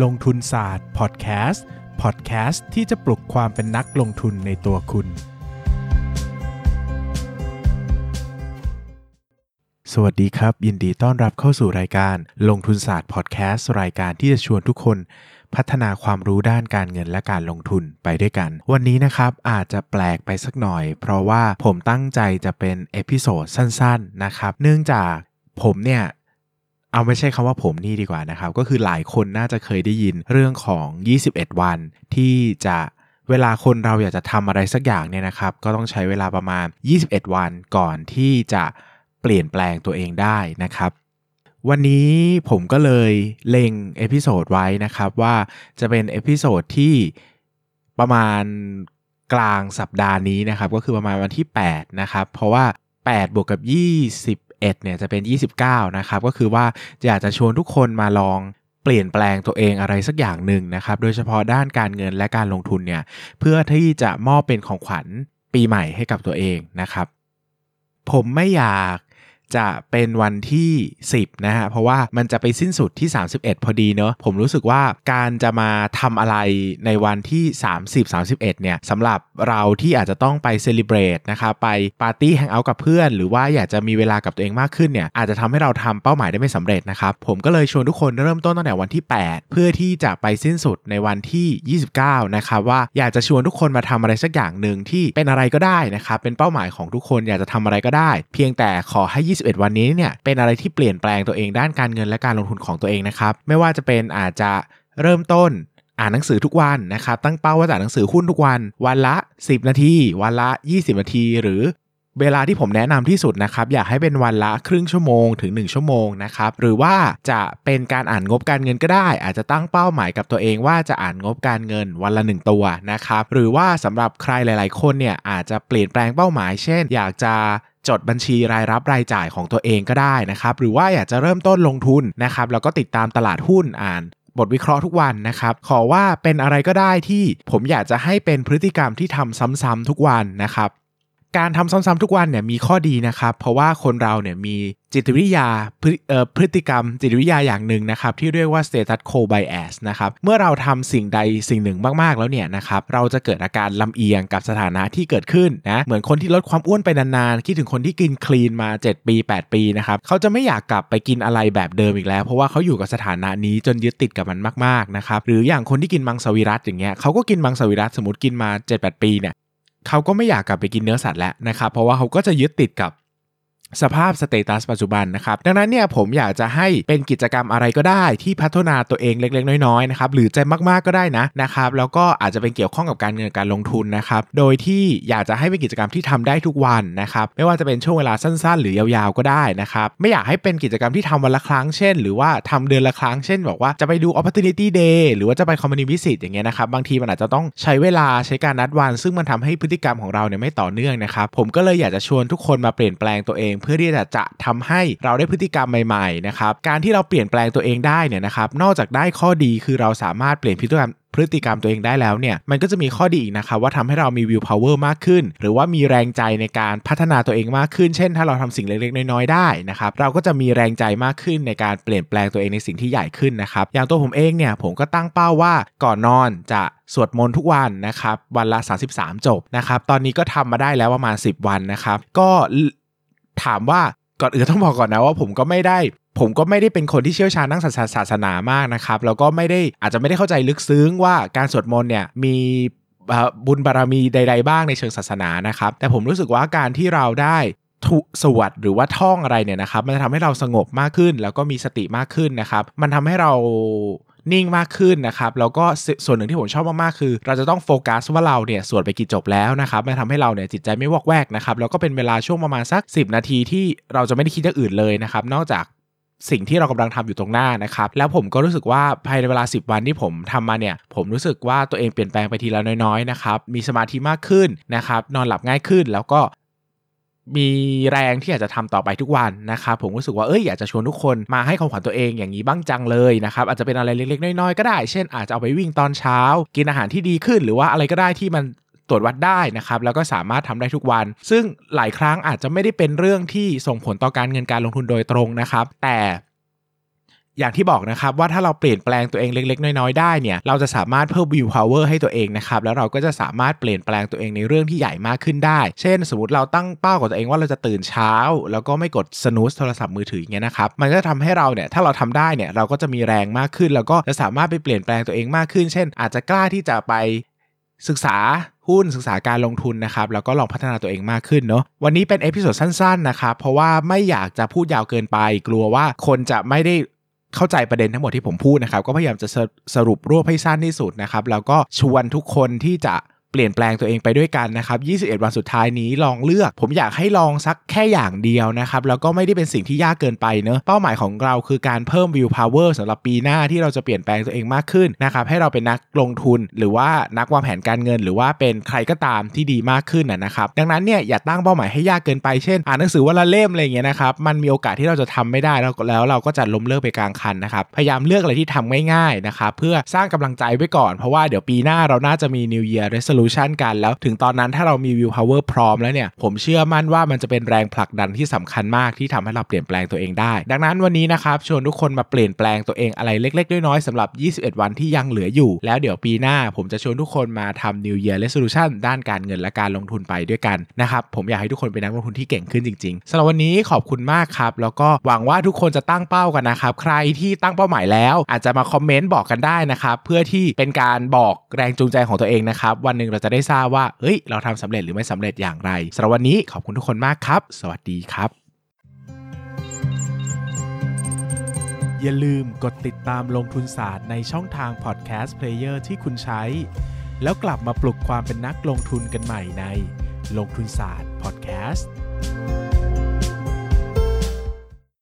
ลงทุนศาสตร์พอดแคสต์พอดแคสต์ที่จะปลุกความเป็นนักลงทุนในตัวคุณ สวัสดีครับ ยินดีต้อนรับเข้าสู่รายการลงทุนศาสตร์พอดแคสต์รายการที่จะชวนทุกคน พัฒนาความรู้ด้านการเงินและการลงทุนไปด้วยกัน วันนี้นะครับอาจจะแปลกไปสักหน่อย เพราะว่าผมตั้งใจจะเป็น episode สั้นๆนะครับ เนื่องจากผมเนี่ย เอาไม่ใช่คำว่าผมนี่ดีกว่านะครับ ก็คือหลายคนน่าจะเคยได้ยินเรื่องของ 21 วัน ที่จะเวลาคนเราอยากจะทำอะไรสักอย่างเนี่ยนะครับ ก็ต้องใช้เวลาประมาณ 21 วันก่อนที่จะเปลี่ยนแปลงตัวเองได้นะครับ วันนี้ผมก็เลยเล็ง episode ไว้นะครับว่าจะเป็น episode ที่ประมาณกลางสัปดาห์นี้นะครับ ก็คือประมาณวันที่ 8 นะครับ เพราะว่า 8 บวกกับ 21เนี่ยจะเป็น 29นะครับก็คือว่าอยากจะชวนทุกคนมาลองเปลี่ยนแปลงตัวเองอะไรสักอย่างหนึ่งนะครับ โดยเฉพาะด้านการเงินและการลงทุนเนี่ยเพื่อที่จะมอบเป็นของขวัญปีใหม่ให้กับตัวเองนะครับ ผมไม่อยาก จะเป็นวันที่ 10 นะฮะ เพราะว่ามันจะไปสิ้นสุดที่ 31 พอดีเนอะผมรู้สึกว่าการจะมาทำอะไรในวันที่ 30 31 เนี่ยสำหรับเราที่อาจจะต้องไปเซเลบรตนะครับไปปาร์ตี้แฮงเอาท์กับเพื่อน หรือว่าอยากจะมีเวลากับตัวเองมากขึ้นเนี่ยอาจจะทำให้เราทำเป้าหมายได้ไม่สำเร็จนะครับผมก็เลยชวนทุกคนเริ่มต้นตั้งแต่วันที่ 8 เพื่อที่จะไปสิ้นสุดในวันที่ 29 นะครับว่าอยากจะชวนทุกคนมาทำอะไรสักอย่างหนึ่งที่เป็นอะไรก็ได้นะครับเป็นเป้าหมายของทุกคนอยากจะทำอะไรก็ได้ เพียงแต่ขอให้21 วันนี้เนี่ยเป็นอะไรที่เปลี่ยนแปลงตัวเองด้านการเงินและการลงทุนของตัวเองนะครับไม่ว่าจะเป็นอาจจะเริ่มต้นอ่านหนังสือทุกวันนะครับตั้งเป้าว่าจะอ่านหนังสือหุ้นทุกวัน วันละ 10 นาที วันละ 20 นาที หรือเวลาที่ผมแนะนำที่สุดนะครับ อยากให้เป็นวันละครึ่งชั่วโมงถึง 1 ชั่วโมงนะครับ หรือว่าจะเป็นการอ่านงบการเงินก็ได้ อาจจะตั้งเป้าหมายกับตัวเองว่าจะอ่านงบการเงินวันละ 1 ตัวนะครับ หรือว่าสำหรับใครหลาย ๆ คนเนี่ยอาจจะเปลี่ยนแปลงเป้าหมาย เช่น อยากจะ จดบัญชีรายรับรายจ่ายของตัวเองก็ได้นะครับหรือว่าอยากจะเริ่มต้นลงทุนนะครับแล้วก็ติดตามตลาดหุ้นอ่านบทวิเคราะห์ทุกวันนะครับ ขอว่าเป็นอะไรก็ได้ที่ผมอยากจะให้เป็นพฤติกรรมที่ทำซ้ำๆทุกวันนะครับ การทำซ้ำๆทุกวันเนี่ยมีข้อดีนะครับ เพราะว่าคนเราเนี่ยมีจิตวิทยาพฤติกรรมจิตวิทยาอย่างหนึ่งนะครับที่เรียกว่า status quo bias นะครับเมื่อเราทำสิ่งใดสิ่งหนึ่งมากๆแล้วเนี่ยนะครับเราจะเกิดอาการลำเอียงกับสถานะที่เกิดขึ้นนะเหมือนคนที่ลดความอ้วนไปนานๆคิดถึงคนที่กินคลีนมา 7 ปี 8 ปีนะครับเขาจะไม่อยากกลับไปกินอะไรแบบเดิมอีกแล้ว เพราะว่าเขาอยู่กับสถานะนี้จนยึดติดกับมันมากๆนะครับหรืออย่างคนที่กินมังสวิรัตอย่างเงี้ยเขาก็กินมังสวิรัตสมมติกินมา 7-8 ปีเนี่ย เขาก็ไม่อยากกลับไปกินเนื้อสัตว์แล้วนะครับเพราะว่าเขาก็จะยึดติดกับ สภาพสเตตัสปัจจุบันนะครับ ดังนั้นเนี่ยผมอยากจะให้เป็นกิจกรรมอะไรก็ได้ที่พัฒนาตัวเองเล็กๆ น้อยๆนะครับหรือใจมากๆก็ได้นะนะครับแล้วก็อาจจะเป็นเกี่ยวข้องกับการเงินการลงทุนนะครับโดยที่อยากจะให้เป็นกิจกรรมที่ทำได้ทุกวันนะครับไม่ว่าจะเป็นช่วงเวลาสั้น ๆ หรือยาวๆก็ได้นะครับไม่อยากให้เป็นกิจกรรมที่ทำวันละครั้งเช่น หรือว่าทำเดือนละครั้งเช่นบอกว่าจะไปดู opportunity day หรือว่าจะไป company visit อย่างเงี้ยนะครับบางทีมันอาจจะต้องใช้เวลาใช้การนัดวัน ซึ่งมันทำให้พฤติกรรมของเราเนี่ยไม่ต่อเนื่องนะครับผมก็เลยอยากจะชวนทุกคนมาเปลี่ยนแปลงตัวเองเพื่อที่จะจะทำให้เราได้พฤติกรรมใหม่ๆนะครับการที่เราเปลี่ยนแปลงตัวเองได้เนี่ยนะครับนอกจากได้ข้อดีคือเราสามารถเปลี่ยนพฤติกรรมพฤติกรรมตัวเองได้แล้วเนี่ยมันก็จะมีข้อดีอีกนะครับว่าทำให้เรามีวิวพาวเวอร์มากขึ้น หรือว่ามีแรงใจในการพัฒนาตัวเองมากขึ้น เช่น ถ้าเราทำสิ่งเล็กๆน้อยๆได้นะครับเราก็จะมีแรงใจมากขึ้นในการเปลี่ยนแปลงตัวเองในสิ่งที่ใหญ่ขึ้นนะครับอย่างตัวผมเองเนี่ยผมก็ตั้งเป้าว่าก่อนนอนจะสวดมนต์ทุกวันนะครับวันละ 33 จบนะครับตอนนี้ก็ทำมาได้แล้วประมาณ 10 วันนะครับก็ ถามว่าก่อนอื่นต้องบอกก่อนนะว่าผมก็ไม่ได้ ผมก็ไม่ได้เป็นคนที่เชี่ยวชาญด้านศาสนามากนะครับ แล้วก็ไม่ได้อาจจะไม่ได้เข้าใจลึกซึ้งว่าการสวดมนต์เนี่ยมีบุญบารรมีใด ๆ บ้างในเชิงศาสนานะครับ แต่ผมรู้สึกว่าการที่เราได้สวดหรือว่าท่องอะไรเนี่ยนะครับ มันจะทำให้เราสงบมากขึ้น แล้วก็มีสติมากขึ้นนะครับ มันทำให้เรา นิ่งมากขึ้นนะครับแล้วก็ส่วนหนึ่งที่ผมชอบมากๆคือ เราจะต้องโฟกัสว่าเราเนี่ยสวดไปกี่จบแล้วนะครับมันทำให้เราเนี่ยจิตใจไม่วอกแวกนะครับแล้วก็เป็นเวลาช่วงประมาณสัก 10 นาทีที่เราจะไม่ได้คิดอย่างอื่นเลยนะครับนอกจากสิ่งที่เรากำลังทำอยู่ตรงหน้านะครับ แล้วผมก็รู้สึกว่าภายในเวลา 10 วันที่ผมทำมาเนี่ย ผมรู้สึกว่าตัวเองเปลี่ยนแปลงไปทีละน้อยๆนะครับ มีสมาธิมากขึ้นนะครับ นอนหลับง่ายขึ้น แล้วก็ มีแรงที่อยากจะทำต่อไปทุกวันนะครับผมรู้สึกว่าเอ้ยอยากจะชวนทุกคนมาให้ของขวัญตัวเองอย่างนี้บ้างจังเลยนะครับอาจจะเป็นอะไรเล็กๆน้อยๆก็ได้ เช่นอาจจะเอาไปวิ่งตอนเช้า กินอาหารที่ดีขึ้นหรือว่าอะไรก็ได้ที่มันตรวจวัดได้นะครับแล้วก็สามารถทำได้ทุกวัน ซึ่งหลายครั้งอาจจะไม่ได้เป็นเรื่องที่ส่งผลต่อการเงินการลงทุนโดยตรงนะครับแต่ อย่างที่บอกนะครับว่าถ้าเราเปลี่ยนแปลงตัวเองเล็ก ๆ น้อยๆได้เนี่ยเราจะสามารถเพิ่มวิวพาวเวอร์ให้ตัวเองนะครับแล้วเราก็จะสามารถเปลี่ยนแปลงตัวเองในเรื่องที่ใหญ่มากขึ้นได้ เช่น สมมติเราตั้งเป้ากับตัวเองว่าเราจะตื่นเช้า แล้วก็ไม่กดสนุสโทรศัพท์มือถืออย่างเงี้ยนะครับมันก็จะทำให้เราเนี่ยถ้าเราทำได้เนี่ยเราก็จะมีแรงมากขึ้น แล้วก็จะสามารถไปเปลี่ยนแปลงตัวเองมากขึ้น เช่น อาจจะกล้าที่จะไปศึกษาหุ้นศึกษาการลงทุนนะครับแล้วก็ลองพัฒนาตัวเองมากขึ้นเนาะวันนี้เป็น episode สั้นๆนะครับเพราะว่าไม่อยากจะพูดยาวเกินไป กลัวว่าคนจะไม่ได้ เข้าใจประเด็นทั้งหมดที่ผมพูดนะครับ ก็พยายามจะสรุปรวบให้สั้นที่สุดนะครับ แล้วก็ชวนทุกคนที่จะ เปลี่ยนแปลงตัวเองไปด้วยกันนะครับ 21 วันสุดท้ายนี้ลองเลือก ผมอยากให้ลองสักแค่อย่างเดียวนะครับ แล้วก็ไม่ได้เป็นสิ่งที่ยากเกินไปเนอะเป้าหมายของเราคือการเพิ่ม willpower สำหรับปีหน้าที่เราจะเปลี่ยนแปลงตัวเองมากขึ้นนะครับให้เราเป็นนักลงทุน หรือว่านักวางแผนการเงิน หรือว่าเป็นใครก็ตามที่ดีมากขึ้นนะครับดังนั้นเนี่ยอย่าตั้งเป้าหมายให้ยากเกินไปเช่นอ่านหนังสือวันละเล่มอะไรเงี้ยนะครับมันมีโอกาสที่เราจะทำไม่ได้แล้วแล้วเราก็จะล้มเลิกไปกลางคันนะครับพยายามเลือกอะไรที่ทำง่ายๆนะครับเพื่อสร้างกำลังใจไว้ก่อนเพราะว่าเดี๋ยวปีหน้าเราน่าจะมี New Year Resolution กันแล้วถึงตอนนั้นถ้าเรามีวิวพาวเวอร์พร้อมแล้วเนี่ยผมเชื่อมั่นว่ามันจะเป็นแรงผลักดันที่สำคัญมากที่ทำให้เราเปลี่ยนแปลงตัวเองได้ ดังนั้นวันนี้นะครับชวนทุกคนมาเปลี่ยนแปลงตัวเองอะไรเล็ก ๆ น้อยๆสำหรับ 21 วันที่ยังเหลืออยู่ แล้วเดี๋ยวปีหน้าผมจะชวนทุกคนมาทำ New Year Resolution ด้านการเงินและการลงทุนไปด้วยกันนะครับผมอยากให้ทุกคนเป็นนักลงทุนที่เก่งขึ้นจริงๆสำหรับวันนี้ขอบคุณมากครับแล้วก็หวังว่าทุกคนจะตั้งเป้ากันนะครับใครที่ตั้งเป้าหมายแล้ว อาจจะมาคอมเมนต์บอกกันได้นะครับเพื่อที่เป็นการบอกแรงจูงใจของตัวเองนะครับวันหนึ่งเราจะได้ทราบว่าเฮ้ยเราทำสำเร็จหรือไม่สำเร็จอย่างไรสำหรับวันนี้ขอบคุณทุกคนมากครับ สวัสดีครับ อย่าลืมกดติดตามลงทุนศาสตร์ในช่องทางพอดแคสต์เพลเยอร์ที่คุณใช้ แล้วกลับมาปลุกความเป็นนักลงทุนกันใหม่ในลงทุนศาสตร์พอดแคสต์